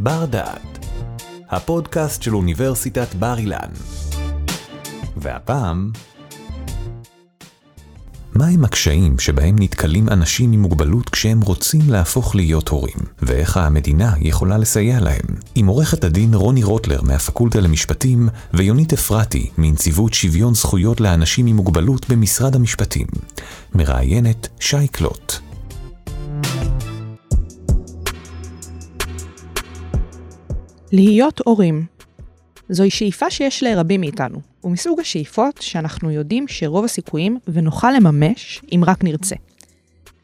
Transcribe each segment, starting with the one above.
בר דעת, הפודקאסט של אוניברסיטת בר אילן. והפעם, מהם הקשיים שבהם נתקלים אנשים עם מוגבלות כשהם רוצים להפוך להיות הורים, ואיך המדינה יכולה לסייע להם? עם עורכת הדין רוני רוטלר מהפקולטה למשפטים, ויונית אפרתי מנציבות שוויון זכויות לאנשים עם מוגבלות במשרד המשפטים. מראיינת שי קלוט. להיות הורים. זוהי שאיפה שיש לרבים מאיתנו, ומסוג השאיפות שאנחנו יודעים שרוב הסיכויים ונוכל לממש אם רק נרצה.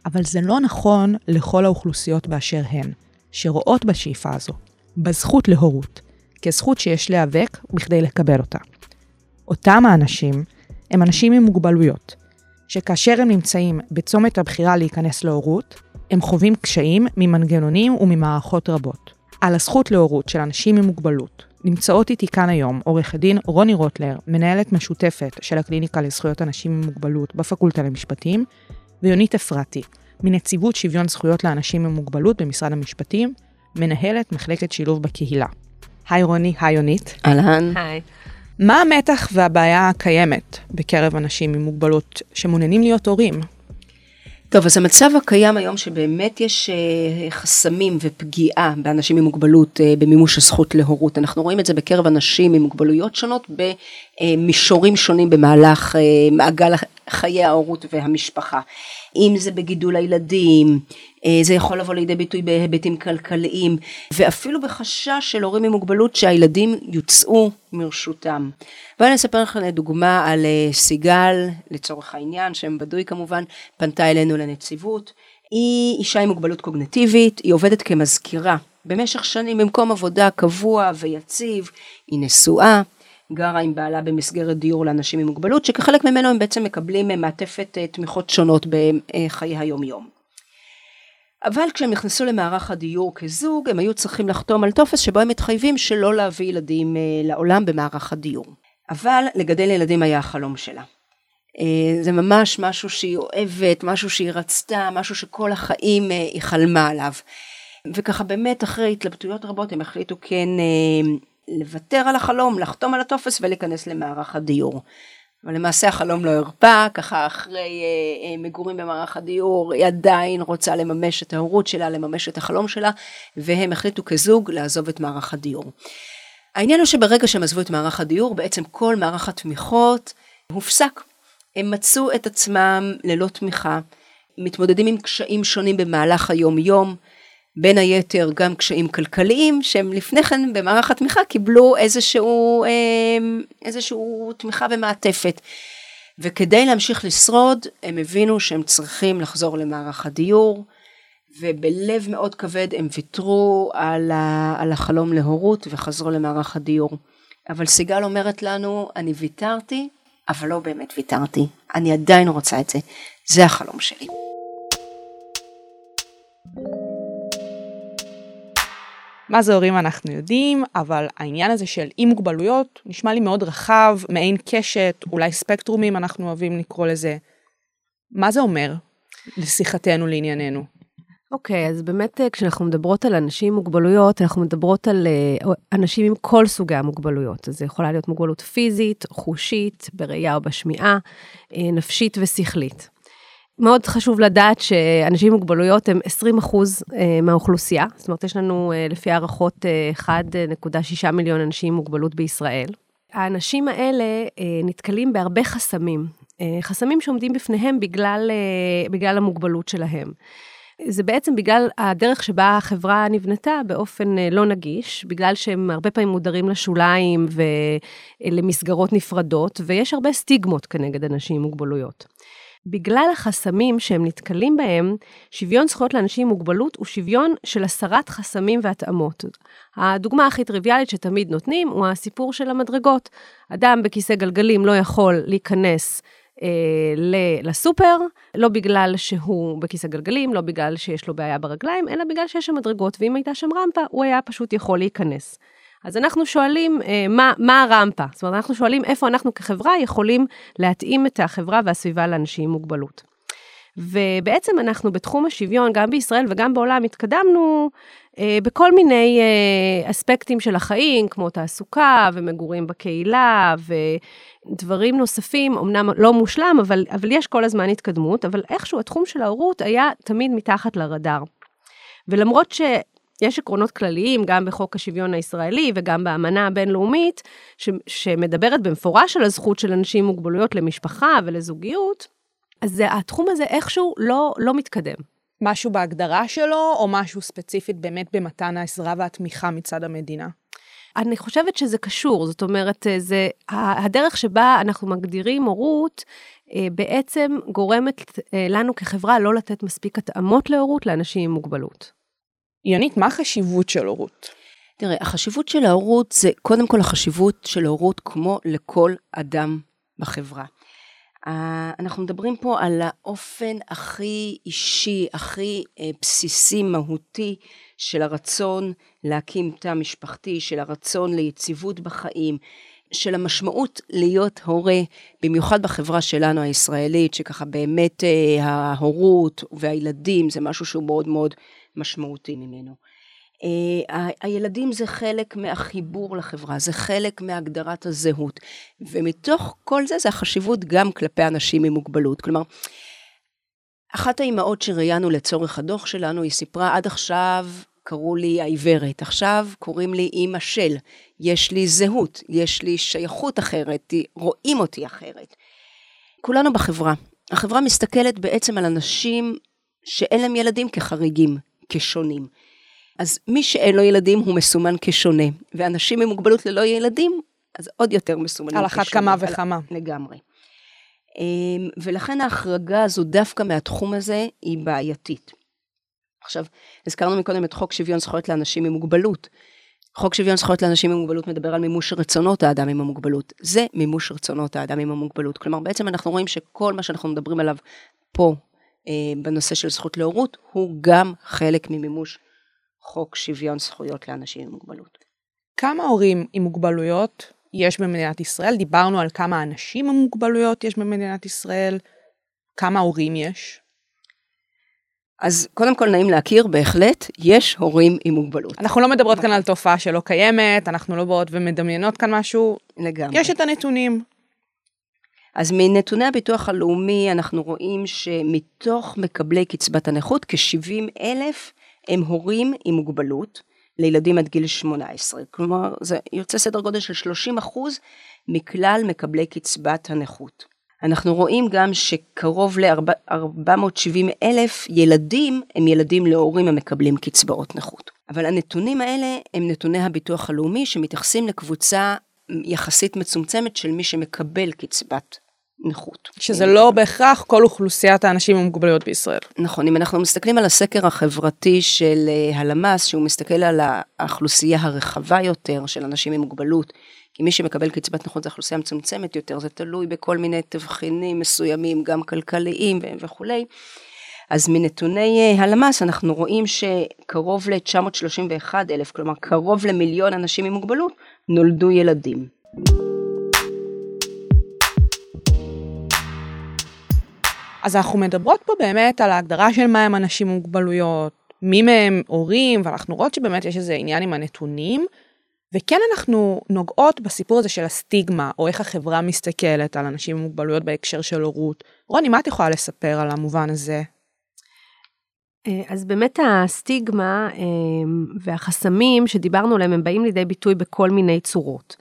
אבל זה לא נכון לכל האוכלוסיות באשר הן, שרואות בשאיפה הזו, בזכות להורות, כזכות שיש להיאבק בכדי לקבל אותה. אותם האנשים הם אנשים עם מוגבלויות, שכאשר הם נמצאים בצומת הבחירה להיכנס להורות, הם חווים קשיים ממנגנונים וממערכות רבות. על הזכות להורות של אנשים עם מוגבלות נמצאות איתי כאן היום עורך הדין רוני רוטלר, מנהלת משותפת של הקליניקה לזכויות אנשים עם מוגבלות בפקולטה למשפטים, ויונית אפרתי, מנציבות שוויון זכויות לאנשים עם מוגבלות במשרד המשפטים, מנהלת מחלקת שילוב בקהילה. היי רוני, היי יונית. אהלן. היי. מה המתח והבעיה הקיימת בקרב אנשים עם מוגבלות שמעוניינים להיות הורים? טוב, אז המצב הקיים היום שבאמת יש אה, חסמים ופגיעה באנשים עם מוגבלות אה, במימוש הזכות להורות. אנחנו רואים את זה בקרב אנשים עם מוגבלויות שונות במישורים שונים במהלך אה, מעגל חיי ההורות והמשפחה. אם זה בגידול הילדים, זה יכול לבוא לידי ביטוי בהיבטים כלכליים, ואפילו בחשש של הורים עם מוגבלות שהילדים יוצאו מרשותם. ואני אספר לכם לדוגמה על סיגל, לצורך העניין, שם בדוי כמובן, פנתה אלינו לנציבות. היא אישה עם מוגבלות קוגנטיבית, היא עובדת כמזכירה במשך שנים במקום עבודה קבוע ויציב, היא נשואה, גרה עם בעלה במסגרת דיור לאנשים עם מוגבלות, שכחלק ממנו הם בעצם מקבלים מעטפת תמיכות שונות בחיי היום יום. אבל כשהם נכנסו למערך הדיור כזוג, הם היו צריכים לחתום על טופס שבו הם מתחייבים שלא להביא ילדים לעולם במערך הדיור. אבל לגדל ילדים היה החלום שלה. אה, זה ממש משהו שהיא אוהבת, משהו שהיא רצתה, משהו שכל החיים אה, היא חלמה עליו. וככה באמת אחרי התלבטויות רבות הם החליטו כן אה, לוותר על החלום, לחתום על הטופס ולהיכנס למערך הדיור. אבל למעשה החלום לא הרפא, ככה אחרי מגורים במערך הדיור היא עדיין רוצה לממש את ההורות שלה, לממש את החלום שלה, והם החליטו כזוג לעזוב את מערך הדיור. העניין הוא שברגע שהם עזבו את מערך הדיור, בעצם כל מערך התמיכות הופסק. הם מצאו את עצמם ללא תמיכה, מתמודדים עם קשיים שונים במהלך היום-יום, בין היתר גם קשיים כלכליים, שהם לפני כן במערך התמיכה קיבלו איזשהו, אמ, איזשהו תמיכה ומעטפת. וכדי להמשיך לשרוד, הם הבינו שהם צריכים לחזור למערך הדיור, ובלב מאוד כבד הם ויתרו על, ה, על החלום להורות וחזרו למערך הדיור. אבל סיגל אומרת לנו, אני ויתרתי, אבל לא באמת ויתרתי, אני עדיין רוצה את זה, זה החלום שלי. מה זה הורים אנחנו יודעים, אבל העניין הזה של אי מוגבלויות נשמע לי מאוד רחב, מעין קשת, אולי ספקטרומים אנחנו אוהבים לקרוא לזה. מה זה אומר לשיחתנו לענייננו? אוקיי, okay, אז באמת אה, כשאנחנו מדברות על אנשים עם מוגבלויות, אנחנו מדברות על אה, אנשים עם כל סוגי המוגבלויות. אז זה יכולה להיות מוגבלות פיזית, חושית, בראייה או בשמיעה, אה, נפשית ושכלית. מאוד חשוב לדעת שאנשים עם מוגבלויות הם 20 אחוז מהאוכלוסייה, זאת אומרת, יש לנו לפי הערכות 1.6 מיליון אנשים עם מוגבלות בישראל. האנשים האלה נתקלים בהרבה חסמים, חסמים שעומדים בפניהם בגלל, בגלל המוגבלות שלהם. זה בעצם בגלל הדרך שבה החברה נבנתה באופן אה, לא נגיש, בגלל שהם הרבה פעמים מודרים לשוליים ולמסגרות נפרדות, ויש הרבה סטיגמות כנגד אנשים עם מוגבלויות. בגלל החסמים שהם נתקלים בהם, שוויון זכויות לאנשים עם מוגבלות הוא שוויון של הסרת חסמים והתאמות. הדוגמה הכי טריוויאלית שתמיד נותנים הוא הסיפור של המדרגות. אדם בכיסא גלגלים לא יכול להיכנס אה, לסופר, לא בגלל שהוא בכיסא גלגלים, לא בגלל שיש לו בעיה ברגליים, אלא בגלל שיש שם מדרגות, ואם הייתה שם רמפה, הוא היה פשוט יכול להיכנס. אז אנחנו שואלים אה, מה, מה הרמפה, זאת אומרת, אנחנו שואלים איפה אנחנו כחברה יכולים להתאים את החברה והסביבה לאנשים עם מוגבלות. ובעצם אנחנו בתחום השוויון, גם בישראל וגם בעולם, התקדמנו אה, בכל מיני אה, אספקטים של החיים, כמו תעסוקה ומגורים בקהילה ודברים נוספים, אמנם לא מושלם, אבל, אבל יש כל הזמן התקדמות, אבל איכשהו התחום של ההורות היה תמיד מתחת לרדאר. ולמרות. יש עקרונות כלליים, גם בחוק השוויון הישראלי וגם באמנה הבינלאומית, ש, שמדברת במפורש על הזכות של אנשים עם מוגבלויות למשפחה ולזוגיות, אז התחום הזה איכשהו לא, לא מתקדם. משהו בהגדרה שלו, או משהו ספציפית באמת במתן העזרה והתמיכה מצד המדינה? אני חושבת שזה קשור, זאת אומרת, זה, הדרך שבה אנחנו מגדירים הורות, אה, בעצם גורמת אה, לנו כחברה לא לתת מספיק התאמות להורות לאנשים עם מוגבלות. יונית, מה החשיבות של הורות? תראה, החשיבות של ההורות זה קודם כל החשיבות של ההורות כמו לכל אדם בחברה. אנחנו מדברים פה על האופן הכי אישי, הכי אה, בסיסי, מהותי, של הרצון להקים תא משפחתי, של הרצון ליציבות בחיים, של המשמעות להיות הורה, במיוחד בחברה שלנו הישראלית, שככה באמת אה, ההורות והילדים זה משהו שהוא מאוד מאוד משמעותי ממנו. אה, הילדים זה חלק מהחיבור לחברה, זה חלק מהגדרת הזהות, ומתוך כל זה, זה החשיבות גם כלפי אנשים עם מוגבלות. כלומר, אחת האימהות שראיינו לצורך הדוח שלנו, היא סיפרה, עד עכשיו קראו לי העיוורת, עכשיו קוראים לי אימא של, יש לי זהות, יש לי שייכות אחרת, רואים אותי אחרת. כולנו בחברה. החברה מסתכלת בעצם על אנשים שאין להם ילדים כחריגים, כשונים. אז מי שאין לו ילדים הוא מסומן כשונה, ואנשים עם מוגבלות ללא ילדים, אז עוד יותר מסומנים כשונה. על אחת כמה וכמה. לגמרי. אמ, ולכן ההחרגה הזו דווקא מהתחום הזה היא בעייתית. עכשיו, הזכרנו מקודם את חוק שוויון זכויות לאנשים עם מוגבלות. חוק שוויון זכויות לאנשים עם מוגבלות מדבר על מימוש רצונות האדם עם המוגבלות. זה מימוש רצונות האדם עם המוגבלות. כלומר, בעצם אנחנו רואים שכל מה שאנחנו מדברים עליו פה, בנושא של זכות להורות, הוא גם חלק ממימוש חוק שוויון זכויות לאנשים עם מוגבלות. כמה הורים עם מוגבלויות יש במדינת ישראל? דיברנו על כמה אנשים עם מוגבלויות יש במדינת ישראל. כמה הורים יש? אז קודם כל נעים להכיר, בהחלט, יש הורים עם מוגבלות. אנחנו לא מדברות כאן על תופעה שלא קיימת, אנחנו לא באות ומדמיינות כאן משהו. לגמרי. יש את הנתונים. אז מנתוני הביטוח הלאומי אנחנו רואים שמתוך מקבלי קצבת הנכות, כ-70 אלף הם הורים עם מוגבלות לילדים עד גיל 18. כלומר, זה יוצא סדר גודל של 30 אחוז מכלל מקבלי קצבת הנכות. אנחנו רואים גם שקרוב ל-470 אלף ילדים הם ילדים להורים המקבלים קצבאות נכות. אבל הנתונים האלה הם נתוני הביטוח הלאומי שמתייחסים לקבוצה יחסית מצומצמת של מי שמקבל קצבת נכות. שזה לא בהכרח כל אוכלוסיית האנשים עם מוגבלויות בישראל. נכון, אם אנחנו מסתכלים על הסקר החברתי של אה, הלמ"ס, שהוא מסתכל על האוכלוסייה הרחבה יותר של אנשים עם מוגבלות, כי מי שמקבל קצבת נכות זה אוכלוסייה מצומצמת יותר, זה תלוי בכל מיני תבחינים מסוימים, גם כלכליים וכולי. אז מנתוני אה, הלמ"ס אנחנו רואים שקרוב ל-931 אלף, כלומר קרוב למיליון אנשים עם מוגבלות, נולדו ילדים. אז אנחנו מדברות פה באמת על ההגדרה של מה הם אנשים עם מוגבלויות, מי מהם הורים, ואנחנו רואות שבאמת יש איזה עניין עם הנתונים, וכן אנחנו נוגעות בסיפור הזה של הסטיגמה, או איך החברה מסתכלת על אנשים עם מוגבלויות בהקשר של הורות. רוני, מה את יכולה לספר על המובן הזה? אה, אז באמת הסטיגמה אה, והחסמים שדיברנו עליהם, הם באים לידי ביטוי בכל מיני צורות.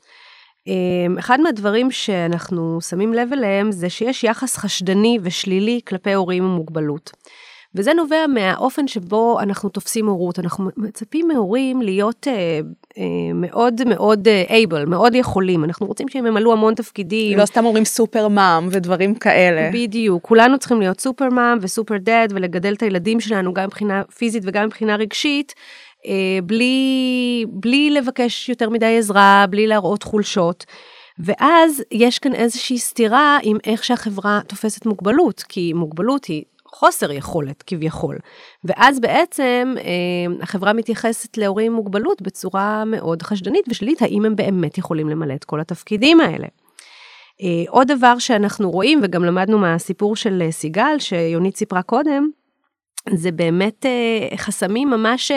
אמ, אחד מהדברים שאנחנו שמים לב אליהם זה שיש יחס חשדני ושלילי כלפי הורים עם מוגבלות. וזה נובע מהאופן שבו אנחנו תופסים הורות, אנחנו מצפים מהורים להיות אה, אה, מאוד מאוד אייבל, אה, מאוד יכולים, אנחנו רוצים שהם ימלאו המון תפקידים. לא סתם אומרים סופר מאם ודברים כאלה. בדיוק, כולנו צריכים להיות סופר מאם וסופר דד ולגדל את הילדים שלנו גם מבחינה פיזית וגם מבחינה רגשית, בלי, בלי לבקש יותר מדי עזרה, בלי להראות חולשות. ואז יש כאן איזושהי סתירה עם איך שהחברה תופסת מוגבלות, כי מוגבלות היא חוסר יכולת כביכול. ואז בעצם אה, החברה מתייחסת להורים עם מוגבלות בצורה מאוד חשדנית ושלילית, האם הם באמת יכולים למלא את כל התפקידים האלה. עוד דבר שאנחנו רואים, וגם למדנו מהסיפור של סיגל, שיונית סיפרה קודם, זה באמת חסמים ממש,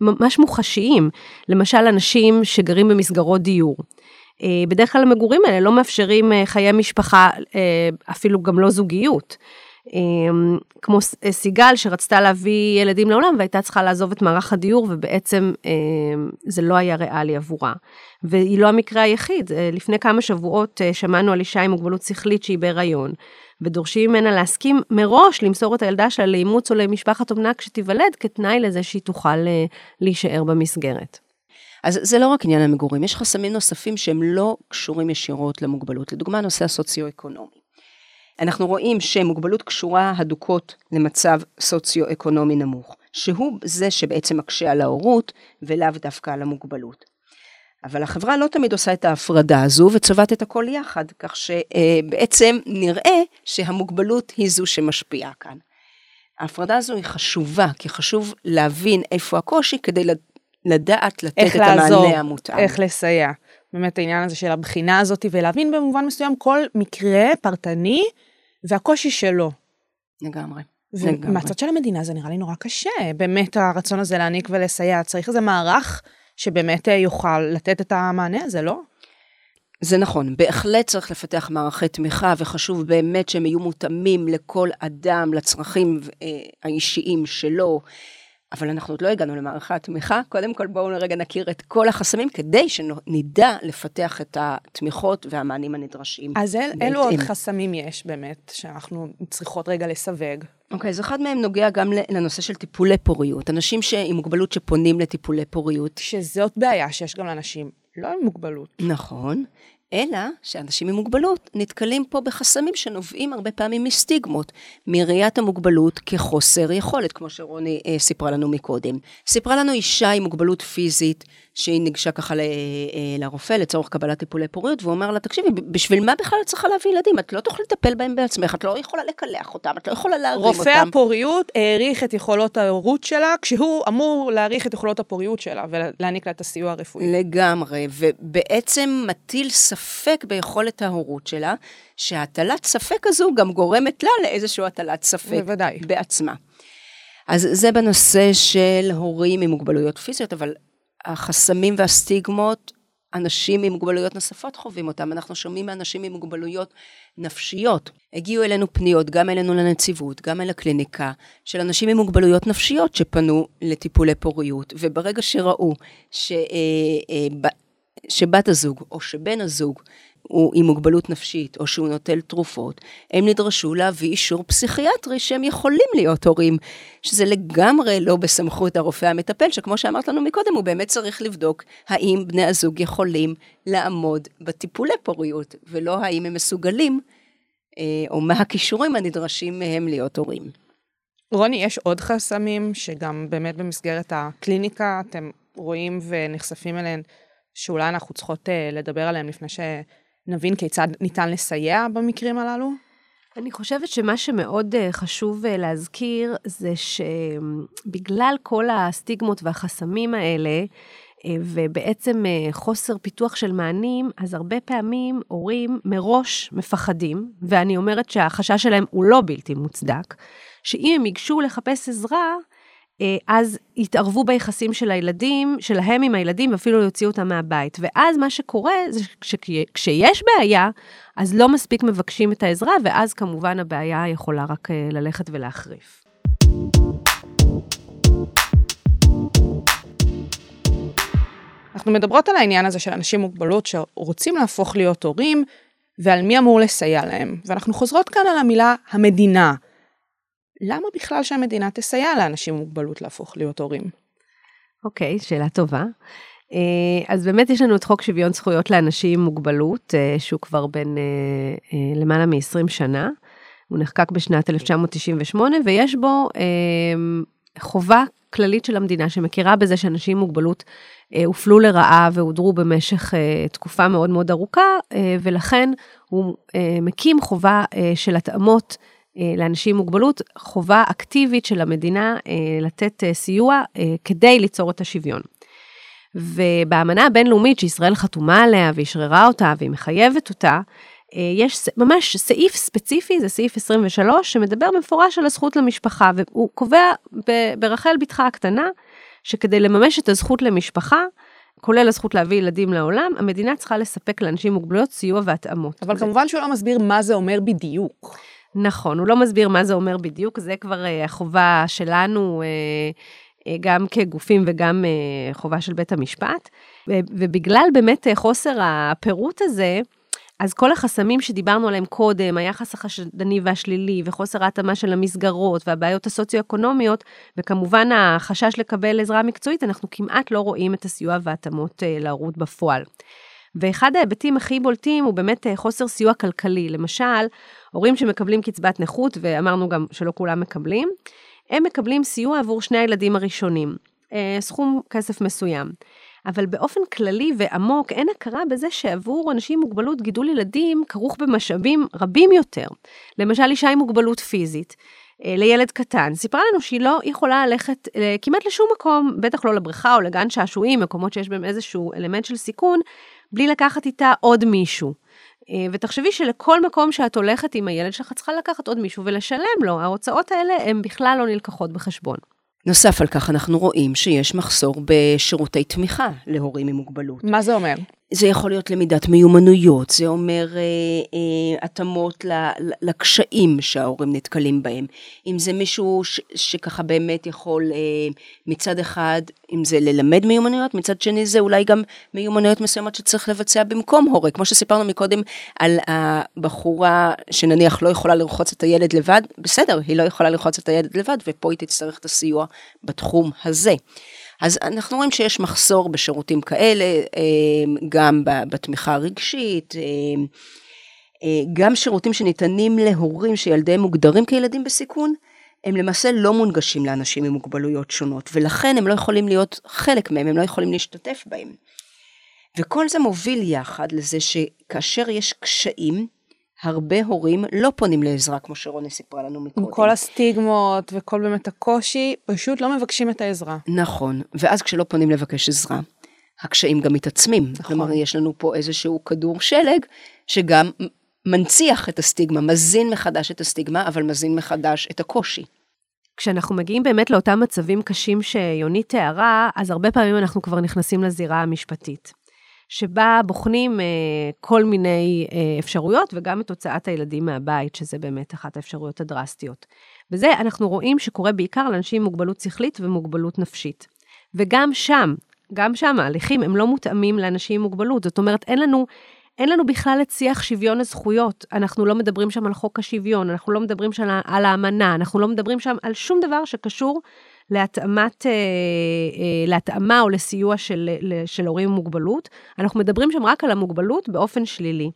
ממש מוחשיים. למשל, אנשים שגרים במסגרות דיור. בדרך כלל המגורים האלה לא מאפשרים חיי משפחה, אפילו גם לא זוגיות. כמו אה, סיגל שרצתה להביא ילדים לעולם והייתה צריכה לעזוב את מערך הדיור ובעצם זה לא היה ריאלי עבורה. והיא לא המקרה היחיד, אה, לפני כמה שבועות אה, שמענו על אישה עם מוגבלות שכלית שהיא בהיריון. ודורשים ממנה להסכים מראש למסור את הילדה שלה לאימוץ או למשפחת אומנה כשתיוולד, כתנאי לזה שהיא תוכל להישאר במסגרת. אז זה לא רק עניין המגורים, יש חסמים נוספים שהם לא קשורים ישירות למוגבלות. לדוגמה, הנושא הסוציו-אקונומי. אנחנו רואים שמוגבלות קשורה הדוקות למצב סוציו-אקונומי נמוך, שהוא זה שבעצם מקשה על ההורות ולאו דווקא על המוגבלות. אבל החברה לא תמיד עושה את ההפרדה הזו וצובעת את הכל יחד, כך שבעצם נראה שהמוגבלות היא זו שמשפיעה כאן. ההפרדה הזו היא חשובה, כי חשוב להבין איפה הקושי כדי לדעת לתת את לעזור, המענה המותאם. איך לסייע. באמת העניין הזה של הבחינה הזאת, ולהבין במובן מסוים כל מקרה פרטני והקושי שלו. לגמרי. ומהצד של המדינה זה נראה לי נורא קשה, באמת הרצון הזה להעניק ולסייע, צריך איזה מערך שבאמת אה, יוכל לתת את המענה הזה, לא? זה נכון, בהחלט צריך לפתח מערכי תמיכה וחשוב באמת שהם יהיו מותאמים לכל אדם, לצרכים אה, האישיים שלו. אבל אנחנו עוד לא הגענו למערכת התמיכה, קודם כל בואו רגע נכיר את כל החסמים כדי שנדע לפתח את התמיכות והמענים הנדרשים. אז אל, אילו עוד חסמים יש באמת, שאנחנו צריכות רגע לסווג? אוקיי, אז אחד מהם נוגע גם לנושא של טיפולי פוריות. אנשים עם מוגבלות שפונים לטיפולי פוריות. שזאת בעיה שיש גם לאנשים לא עם מוגבלות. נכון. אלא שאנשים עם מוגבלות נתקלים פה בחסמים שנובעים הרבה פעמים מסטיגמות, מראיית המוגבלות כחוסר יכולת, כמו שרוני אה, סיפרה לנו מקודם. סיפרה לנו אישה עם מוגבלות פיזית, שהיא ניגשה ככה ל, אה, לרופא לצורך קבלת טיפולי פוריות, והוא אמר לה, תקשיבי, בשביל מה בכלל את צריכה להביא ילדים? את לא תוכלי לטפל בהם בעצמך, את לא יכולה לקלח אותם, את לא יכולה להרים אותם. רופא הפוריות העריך את יכולות ההורות שלה, כשהוא אמור להעריך את יכולות הפוריות שלה ולהעניק לה את הסיוע הרפואי. לגמרי, ובעצם מטיל ספק ביכולת ההורות שלה, שהטלת ספק הזו גם גורמת לה לאיזושהי הטלת ספק בוודאי. בעצמה. אז זה בנושא של הורים עם מוגבלויות פיזיות, אבל החסמים והסטיגמות, אנשים עם מוגבלויות נוספות חווים אותם. אנחנו שומעים מאנשים עם מוגבלויות נפשיות. הגיעו אלינו פניות, גם אלינו לנציבות, גם אל הקליניקה, של אנשים עם מוגבלויות נפשיות שפנו לטיפולי פוריות, וברגע שראו ש, אה, אה, שבת הזוג או שבן הזוג הוא עם מוגבלות נפשית או שהוא נוטל תרופות, הם נדרשו להביא אישור פסיכיאטרי שהם יכולים להיות הורים, שזה לגמרי לא בסמכות הרופא המטפל, שכמו שאמרת לנו מקודם, הוא באמת צריך לבדוק האם בני הזוג יכולים לעמוד בטיפולי פוריות, ולא האם הם מסוגלים, אה, או מה הכישורים הנדרשים מהם להיות הורים. רוני, יש עוד חסמים שגם באמת במסגרת הקליניקה אתם רואים ונחשפים אליהם, שאולי אנחנו צריכות אה, לדבר עליהם לפני ש... נבין כיצד ניתן לסייע במקרים הללו? אני חושבת שמה שמאוד אה, חשוב אה, להזכיר זה שבגלל כל הסטיגמות והחסמים האלה, אה, ובעצם חוסר פיתוח של מענים, אז הרבה פעמים הורים מראש מפחדים, ואני אומרת שהחשש שלהם הוא לא בלתי מוצדק, שאם הם ייגשו לחפש עזרה, אז יתערבו ביחסים של הילדים, שלהם עם הילדים, ואפילו יוציאו אותם מהבית. ואז מה שקורה זה שכשיש בעיה, אז לא מספיק מבקשים את העזרה, ואז כמובן הבעיה יכולה רק אה, ללכת ולהחריף. אנחנו מדברות על העניין הזה של אנשים עם מוגבלות שרוצים להפוך להיות הורים, ועל מי אמור לסייע להם. ואנחנו חוזרות כאן על המילה המדינה. למה בכלל שהמדינה תסייע לאנשים עם מוגבלות להפוך להיות הורים? אוקיי, okay, שאלה טובה. אה, אז באמת יש לנו את חוק שוויון זכויות לאנשים עם מוגבלות, אה, שהוא כבר בין אה, למעלה מ-20 שנה. הוא נחקק בשנת 1998, ויש בו חובה כללית של המדינה שמכירה בזה שאנשים עם מוגבלות הופלו לרעה והודרו במשך תקופה מאוד מאוד ארוכה, ולכן הוא מקים חובה של התאמות לאנשים עם מוגבלות, חובה אקטיבית של המדינה אה, לתת אה, סיוע כדי ליצור את השוויון. ובאמנה הבינלאומית שישראל חתומה עליה ואשררה אותה והיא מחייבת אותה, אה, יש ממש סעיף ספציפי, זה סעיף 23, שמדבר במפורש על הזכות למשפחה, והוא קובע ברחל בתך הקטנה, שכדי לממש את הזכות למשפחה, כולל הזכות להביא ילדים לעולם, המדינה צריכה לספק לאנשים עם מוגבלויות סיוע והתאמות. אבל כמובן שהוא לא מסביר מה זה אומר בדיוק. נכון, הוא לא מסביר מה זה אומר בדיוק, זה כבר uh, החובה שלנו, uh, uh, גם כגופים וגם uh, חובה של בית המשפט. ובגלל באמת חוסר הפירוט הזה, אז כל החסמים שדיברנו עליהם קודם, היחס החשדני והשלילי, וחוסר ההתאמה של המסגרות, והבעיות הסוציו-אקונומיות, וכמובן החשש לקבל עזרה מקצועית, אנחנו כמעט לא רואים את הסיוע וההתאמות להורות בפועל. ואחד ההיבטים הכי בולטים הוא באמת חוסר סיוע כלכלי. למשל, הורים שמקבלים קצבת נכות, ואמרנו גם שלא כולם מקבלים, הם מקבלים סיוע עבור שני הילדים הראשונים, סכום כסף מסוים. אבל באופן כללי ועמוק אין הכרה בזה שעבור אנשים עם מוגבלות גידול ילדים כרוך במשאבים רבים יותר. למשל אישה עם מוגבלות פיזית. אה, לילד קטן, סיפרה לנו שהיא לא יכולה ללכת אה, כמעט לשום מקום, בטח לא לבריכה או לגן שעשועים, מקומות שיש בהם איזשהו אלמנט של סיכון, בלי לקחת איתה עוד מישהו. אה, ותחשבי שלכל מקום שאת הולכת עם הילד שלך, את צריכה לקחת עוד מישהו ולשלם לו, ההוצאות האלה הן בכלל לא נלקחות בחשבון. נוסף על כך, אנחנו רואים שיש מחסור בשירותי תמיכה להורים עם מוגבלות. מה זה אומר? זה יכול להיות למידת מיומנויות, זה אומר אה, אה, התאמות לקשיים שההורים נתקלים בהם. אם זה מישהו ש, שככה באמת יכול אה, מצד אחד, אם זה ללמד מיומנויות, מצד שני זה אולי גם מיומנויות מסוימות שצריך לבצע במקום הורה. כמו שסיפרנו מקודם על הבחורה שנניח לא יכולה לרחוץ את הילד לבד, בסדר, היא לא יכולה לרחוץ את הילד לבד, ופה היא תצטרך את הסיוע בתחום הזה. אז אנחנו רואים שיש מחסור בשירותים כאלה, אה, גם בתמיכה הרגשית, אה, אה, גם שירותים שניתנים להורים שילדיהם מוגדרים כילדים בסיכון, הם למעשה לא מונגשים לאנשים עם מוגבלויות שונות, ולכן הם לא יכולים להיות חלק מהם, הם לא יכולים להשתתף בהם. וכל זה מוביל יחד לזה שכאשר יש קשיים, הרבה הורים לא פונים לעזרה, כמו שרוני סיפרה לנו מקודם. עם כל הסטיגמות וכל באמת הקושי, פשוט לא מבקשים את העזרה. נכון, ואז כשלא פונים לבקש עזרה, הקשיים גם מתעצמים. נכון. כלומר, יש לנו פה איזשהו כדור שלג, שגם מנציח את הסטיגמה, מזין מחדש את הסטיגמה, אבל מזין מחדש את הקושי. כשאנחנו מגיעים באמת לאותם מצבים קשים שיונית תיארה, אז הרבה פעמים אנחנו כבר נכנסים לזירה המשפטית. שבה בוחנים אה, כל מיני אה, אפשרויות, וגם את הוצאת הילדים מהבית, שזה באמת אחת האפשרויות הדרסטיות. וזה אנחנו רואים שקורה בעיקר לאנשים עם מוגבלות שכלית ומוגבלות נפשית. וגם שם, גם שם ההליכים הם לא מותאמים לאנשים עם מוגבלות, זאת אומרת, אין לנו... אין לנו בכלל את שיח שוויון הזכויות. אנחנו לא מדברים שם על חוק השוויון, אנחנו לא מדברים שם על האמנה, אנחנו לא מדברים שם על שום דבר שקשור להתאמת, אה, אה, להתאמה או לסיוע של, של הורים עם מוגבלות. אנחנו מדברים שם רק על המוגבלות באופן שלילי.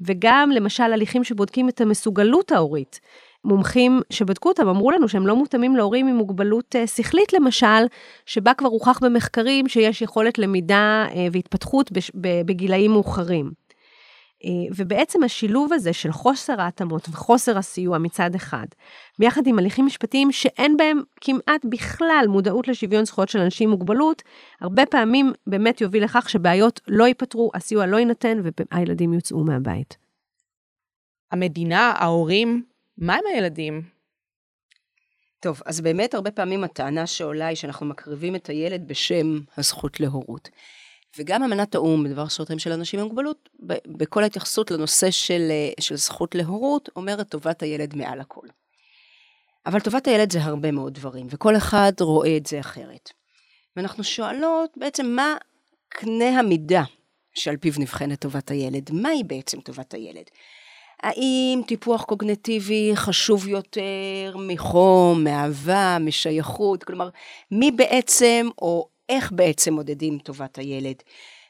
וגם למשל הליכים שבודקים את המסוגלות ההורית. מומחים שבדקו אותם אמרו לנו שהם לא מותאמים להורים עם מוגבלות אה, שכלית למשל, שבה כבר הוכח במחקרים שיש יכולת למידה והתפתחות בגילאים מאוחרים. אה, ובעצם השילוב הזה של חוסר ההתאמות וחוסר הסיוע מצד אחד, ביחד עם הליכים משפטיים שאין בהם כמעט בכלל מודעות לשוויון זכויות של אנשים עם מוגבלות, הרבה פעמים באמת יוביל לכך שבעיות לא ייפתרו, הסיוע לא יינתן והילדים יוצאו מהבית. המדינה, ההורים, מה עם הילדים? טוב, אז באמת הרבה פעמים הטענה שעולה היא שאנחנו מקריבים את הילד בשם הזכות להורות. וגם אמנת האו"ם בדבר זכויותיהם של אנשים עם מוגבלות, בכל ההתייחסות לנושא של, אה, של זכות להורות, אומרת טובת הילד מעל הכל. אבל טובת הילד זה הרבה מאוד דברים, וכל אחד רואה את זה אחרת. ואנחנו שואלות בעצם מה קנה המידה שעל פיו נבחנת טובת הילד, מהי בעצם טובת הילד? האם טיפוח קוגנטיבי חשוב יותר מחום, מאהבה, משייכות? כלומר, מי בעצם, או איך בעצם מודדים טובת הילד.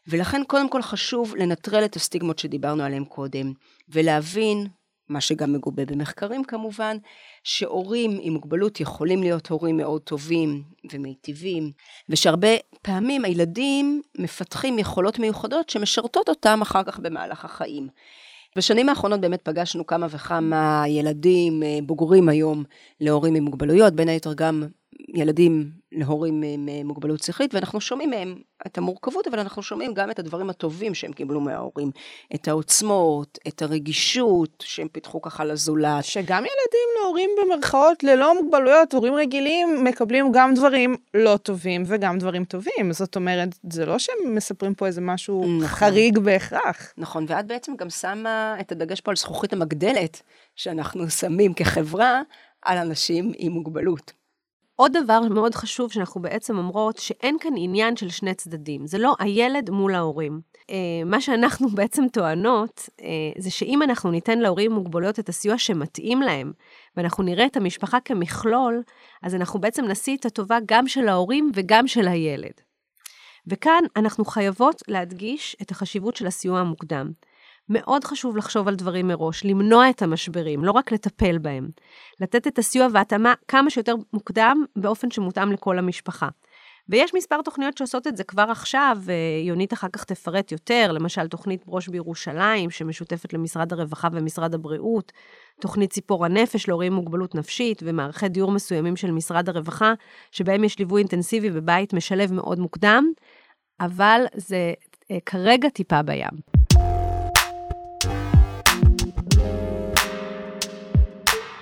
ולכן קודם כל חשוב לנטרל את הסטיגמות שדיברנו עליהן קודם, ולהבין, מה שגם מגובה במחקרים כמובן, שהורים עם מוגבלות יכולים להיות הורים מאוד טובים ומיטיבים, ושהרבה פעמים הילדים מפתחים יכולות מיוחדות שמשרתות אותם אחר כך במהלך החיים. בשנים האחרונות באמת פגשנו כמה וכמה ילדים אה, בוגרים היום להורים עם מוגבלויות, בין היתר גם ילדים להורים עם מוגבלות שכלית, ואנחנו שומעים מהם את המורכבות, אבל אנחנו שומעים גם את הדברים הטובים שהם קיבלו מההורים. את העוצמות, את הרגישות שהם פיתחו ככה לזולת. שגם ילדים להורים במרכאות ללא מוגבלויות, הורים רגילים, מקבלים גם דברים לא טובים וגם דברים טובים. זאת אומרת, זה לא שהם מספרים פה איזה משהו נכון. חריג בהכרח. נכון, ואת בעצם גם שמה את הדגש פה על זכוכית המגדלת שאנחנו שמים כחברה על אנשים עם מוגבלות. עוד דבר מאוד חשוב שאנחנו בעצם אומרות, שאין כאן עניין של שני צדדים. זה לא הילד מול ההורים. אה, מה שאנחנו בעצם טוענות, אה, זה שאם אנחנו ניתן להורים עם מוגבלויות את הסיוע שמתאים להם, ואנחנו נראה את המשפחה כמכלול, אז אנחנו בעצם נשיא את הטובה גם של ההורים וגם של הילד. וכאן אנחנו חייבות להדגיש את החשיבות של הסיוע המוקדם. מאוד חשוב לחשוב על דברים מראש, למנוע את המשברים, לא רק לטפל בהם. לתת את הסיוע וההתאמה כמה שיותר מוקדם, באופן שמותאם לכל המשפחה. ויש מספר תוכניות שעושות את זה כבר עכשיו, ויונית אחר כך תפרט יותר, למשל תוכנית ברוש בירושלים, שמשותפת למשרד הרווחה ומשרד הבריאות, תוכנית ציפור הנפש להורים עם מוגבלות נפשית, ומערכי דיור מסוימים של משרד הרווחה, שבהם יש ליווי אינטנסיבי בבית משלב מאוד מוקדם, אבל זה אה, כרגע טיפה בים.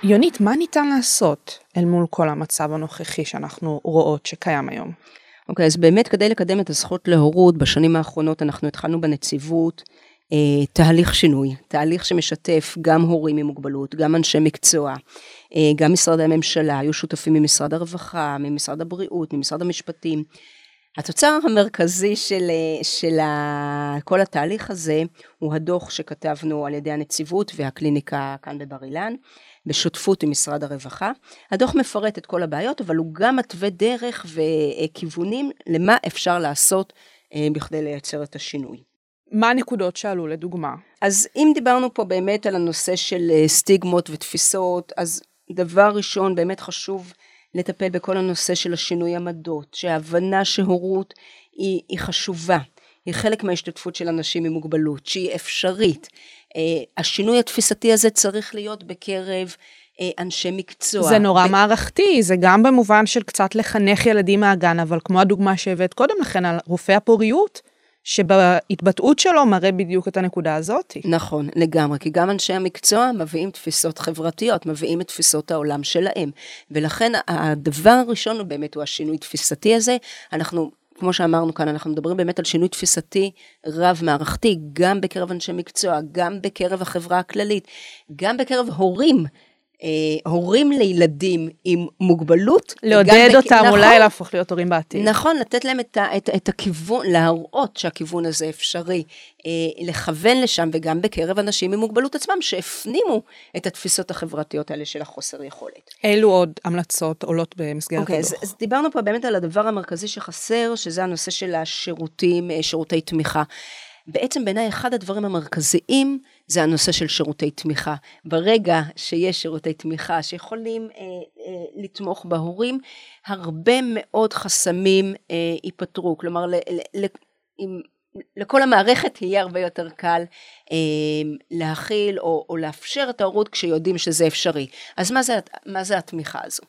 יונית, מה ניתן לעשות אל מול כל המצב הנוכחי שאנחנו רואות שקיים היום? אוקיי, okay, אז באמת כדי לקדם את הזכות להורות, בשנים האחרונות אנחנו התחלנו בנציבות אה, תהליך שינוי, תהליך שמשתף גם הורים עם מוגבלות, גם אנשי מקצוע, אה, גם משרדי הממשלה, היו שותפים ממשרד הרווחה, ממשרד הבריאות, ממשרד המשפטים. התוצר המרכזי של, אה, של כל התהליך הזה הוא הדוח שכתבנו על ידי הנציבות והקליניקה כאן בבר אילן. בשותפות עם משרד הרווחה. הדוח מפרט את כל הבעיות, אבל הוא גם מתווה דרך וכיוונים למה אפשר לעשות אה, בכדי לייצר את השינוי. מה הנקודות שעלו לדוגמה? אז אם דיברנו פה באמת על הנושא של אה, סטיגמות ותפיסות, אז דבר ראשון באמת חשוב לטפל בכל הנושא של השינוי עמדות, שההבנה שהורות היא, היא חשובה, היא חלק מההשתתפות של אנשים עם מוגבלות, שהיא אפשרית, השינוי התפיסתי הזה צריך להיות בקרב אה, אנשי מקצוע. זה נורא ב... מערכתי, זה גם במובן של קצת לחנך ילדים מהגן, אבל כמו הדוגמה שהבאת קודם לכן על רופא הפוריות, שבהתבטאות שלו מראה בדיוק את הנקודה הזאת. נכון, לגמרי, כי גם אנשי המקצוע מביאים תפיסות חברתיות, מביאים את תפיסות העולם שלהם, ולכן הדבר הראשון הוא באמת הוא השינוי תפיסתי הזה, אנחנו כמו שאמרנו כאן, אנחנו מדברים באמת על שינוי תפיסתי רב-מערכתי, גם בקרב אנשי מקצוע, גם בקרב החברה הכללית, גם בקרב הורים. אה, הורים לילדים עם מוגבלות. לעודד אותם בק... נכון, אולי להפוך להיות הורים בעתיד. נכון, לתת להם את, ה, את, את הכיוון, להראות שהכיוון הזה אפשרי, אה, לכוון לשם, וגם בקרב אנשים עם מוגבלות עצמם, שהפנימו את התפיסות החברתיות האלה של החוסר יכולת. אילו עוד המלצות עולות במסגרת okay, הדוח? אז, אז דיברנו פה באמת על הדבר המרכזי שחסר, שזה הנושא של השירותים, אה, שירותי תמיכה. בעצם בעיניי אחד הדברים המרכזיים זה הנושא של שירותי תמיכה. ברגע שיש שירותי תמיכה שיכולים אה, אה, לתמוך בהורים, הרבה מאוד חסמים אה, ייפתרו. כלומר, ל, ל, ל, אם, לכל המערכת יהיה הרבה יותר קל אה, להכיל או, או לאפשר את ההורות כשיודעים שזה אפשרי. אז מה זה, מה זה התמיכה הזו?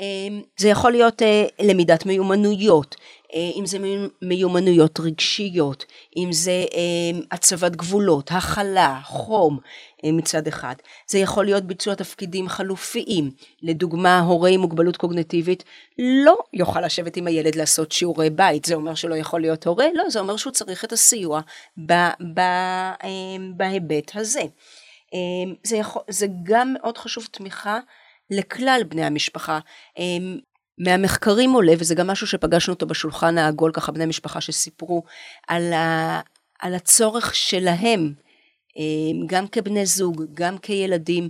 אה, זה יכול להיות אה, למידת מיומנויות, אם זה מיומנויות רגשיות, אם זה אה, הצבת גבולות, הכלה, חום אה, מצד אחד. זה יכול להיות ביצוע תפקידים חלופיים. לדוגמה, הורה עם מוגבלות קוגנטיבית לא יוכל לשבת עם הילד לעשות שיעורי בית. זה אומר שלא יכול להיות הורה? לא, זה אומר שהוא צריך את הסיוע בהיבט הזה. זה, יכול, זה גם מאוד חשוב תמיכה לכלל בני המשפחה. מהמחקרים עולה, וזה גם משהו שפגשנו אותו בשולחן העגול, ככה בני משפחה שסיפרו, על, ה, על הצורך שלהם, אה, גם כבני זוג, גם כילדים,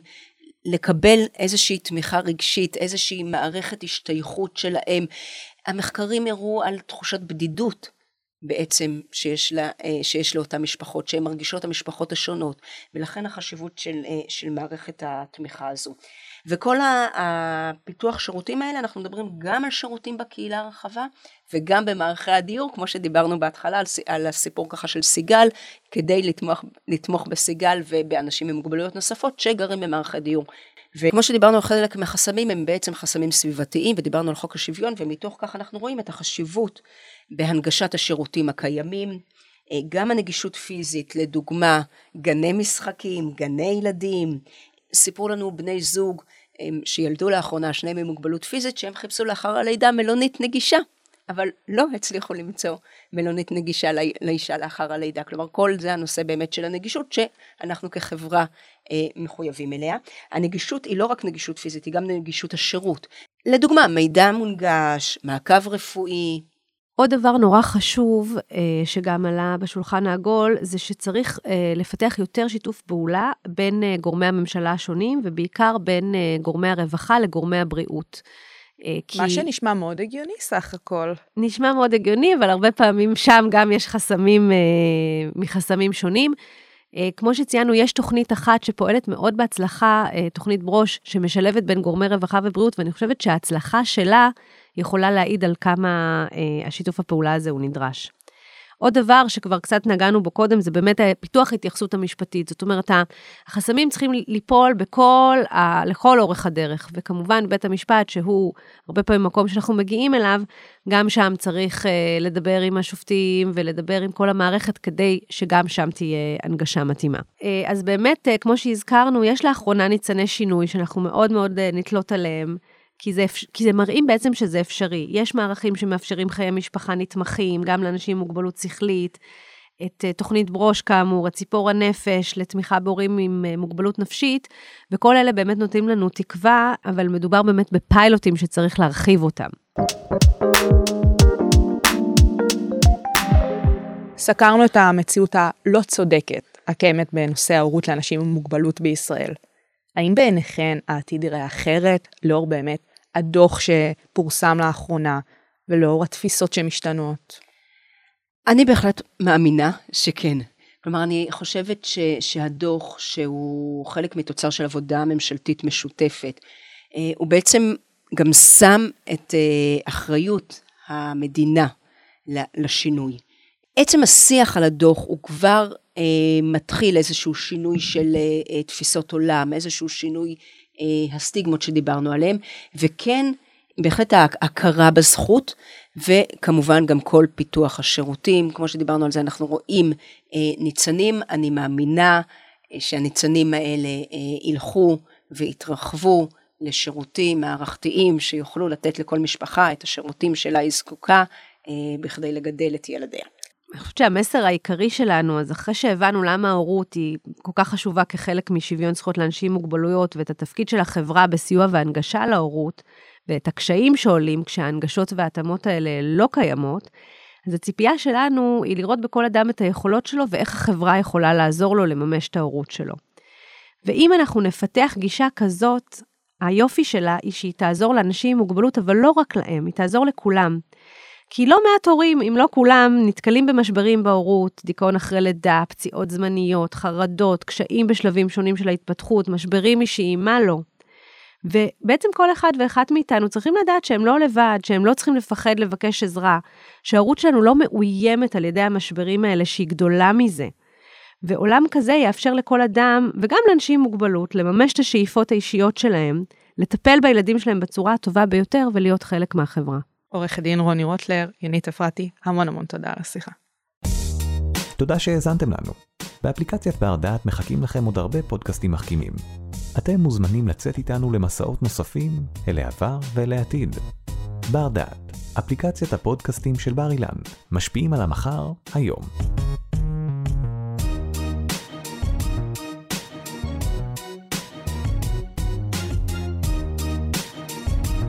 לקבל איזושהי תמיכה רגשית, איזושהי מערכת השתייכות שלהם. המחקרים הראו על תחושת בדידות בעצם שיש, לה, אה, שיש לאותן משפחות, שהן מרגישות המשפחות השונות, ולכן החשיבות של, אה, של מערכת התמיכה הזו. וכל הפיתוח שירותים האלה, אנחנו מדברים גם על שירותים בקהילה הרחבה וגם במערכי הדיור, כמו שדיברנו בהתחלה על, על הסיפור ככה של סיגל, כדי לתמוך, לתמוך בסיגל ובאנשים עם מוגבלויות נוספות שגרים במערכי דיור. וכמו שדיברנו על חלק מהחסמים הם בעצם חסמים סביבתיים ודיברנו על חוק השוויון ומתוך כך אנחנו רואים את החשיבות בהנגשת השירותים הקיימים, אה, גם הנגישות פיזית, לדוגמה גני משחקים, גני ילדים, סיפרו לנו בני זוג אה, שילדו לאחרונה שניהם עם מוגבלות פיזית שהם חיפשו לאחר הלידה מלונית נגישה אבל לא הצליחו למצוא מלונית נגישה לאישה לאחר הלידה. כלומר, כל זה הנושא באמת של הנגישות שאנחנו כחברה אה, מחויבים אליה. הנגישות היא לא רק נגישות פיזית, היא גם נגישות השירות. לדוגמה, מידע מונגש, מעקב רפואי. עוד דבר נורא חשוב אה, שגם עלה בשולחן העגול, זה שצריך אה, לפתח יותר שיתוף פעולה בין אה, גורמי הממשלה השונים, ובעיקר בין אה, גורמי הרווחה לגורמי הבריאות. אה, כי... מה שנשמע מאוד הגיוני סך הכל. נשמע מאוד הגיוני, אבל הרבה פעמים שם גם יש חסמים אה, מחסמים שונים. אה, כמו שציינו, יש תוכנית אחת שפועלת מאוד בהצלחה, תוכנית ברוש, שמשלבת בין גורמי רווחה ובריאות, ואני חושבת שההצלחה שלה יכולה להעיד על כמה השיתוף הפעולה הזה הוא נדרש. עוד דבר שכבר קצת נגענו בו קודם, זה באמת פיתוח ההתייחסות המשפטית. זאת אומרת, החסמים צריכים ליפול בכל, ה, לכל אורך הדרך. וכמובן, בית המשפט, שהוא הרבה פעמים מקום שאנחנו מגיעים אליו, גם שם צריך uh, לדבר עם השופטים ולדבר עם כל המערכת, כדי שגם שם תהיה הנגשה מתאימה. Uh, אז באמת, uh, כמו שהזכרנו, יש לאחרונה ניצני שינוי שאנחנו מאוד מאוד uh, נתלות עליהם. כי זה, כי זה מראים בעצם שזה אפשרי. יש מערכים שמאפשרים חיי משפחה נתמכים, גם לאנשים עם מוגבלות שכלית, את uh, תוכנית ברוש כאמור, את ציפור הנפש לתמיכה בהורים עם uh, מוגבלות נפשית, וכל אלה באמת נותנים לנו תקווה, אבל מדובר באמת בפיילוטים שצריך להרחיב אותם. סקרנו את המציאות הלא צודקת הקיימת בנושא ההורות לאנשים עם מוגבלות בישראל. האם בעיניכן העתיד יראה אחרת לאור באמת הדוח שפורסם לאחרונה ולאור התפיסות שמשתנות? אני בהחלט מאמינה שכן. כלומר, אני חושבת ש, שהדוח, שהוא חלק מתוצר של עבודה ממשלתית משותפת, אה, הוא בעצם גם שם את אה, אחריות המדינה לשינוי. עצם השיח על הדוח הוא כבר אה, מתחיל איזשהו שינוי של אה, תפיסות עולם, איזשהו שינוי אה, הסטיגמות שדיברנו עליהן, וכן בהחלט ההכרה בזכות, וכמובן גם כל פיתוח השירותים, כמו שדיברנו על זה, אנחנו רואים אה, ניצנים, אני מאמינה אה, שהניצנים האלה ילכו ויתרחבו לשירותים מערכתיים שיוכלו לתת לכל משפחה את השירותים שלה היא זקוקה בכדי לגדל את ילדיה. אני חושבת שהמסר העיקרי שלנו, אז אחרי שהבנו למה ההורות היא כל כך חשובה כחלק משוויון זכויות לאנשים עם מוגבלויות, ואת התפקיד של החברה בסיוע והנגשה להורות, ואת הקשיים שעולים כשההנגשות וההתאמות האלה לא קיימות, אז הציפייה שלנו היא לראות בכל אדם את היכולות שלו ואיך החברה יכולה לעזור לו לממש את ההורות שלו. ואם אנחנו נפתח גישה כזאת, היופי שלה היא שהיא תעזור לאנשים עם מוגבלות, אבל לא רק להם, היא תעזור לכולם. כי לא מעט הורים, אם לא כולם, נתקלים במשברים בהורות, דיכאון אחרי לידה, פציעות זמניות, חרדות, קשיים בשלבים שונים של ההתפתחות, משברים אישיים, מה לא. ובעצם כל אחד ואחת מאיתנו צריכים לדעת שהם לא לבד, שהם לא צריכים לפחד לבקש עזרה, שההורות שלנו לא מאוימת על ידי המשברים האלה, שהיא גדולה מזה. ועולם כזה יאפשר לכל אדם, וגם לאנשים עם מוגבלות, לממש את השאיפות האישיות שלהם, לטפל בילדים שלהם בצורה הטובה ביותר ולהיות חלק מהחברה. עורכת דין רוני רוטלר, יונית אפרתי, המון המון תודה על השיחה. תודה שהאזנתם לנו. באפליקציית בר דעת מחכים לכם עוד הרבה פודקאסטים מחכימים. אתם מוזמנים לצאת איתנו למסעות נוספים אל העבר ואל העתיד. בר דעת, אפליקציית הפודקאסטים של בר אילן, משפיעים על המחר, היום.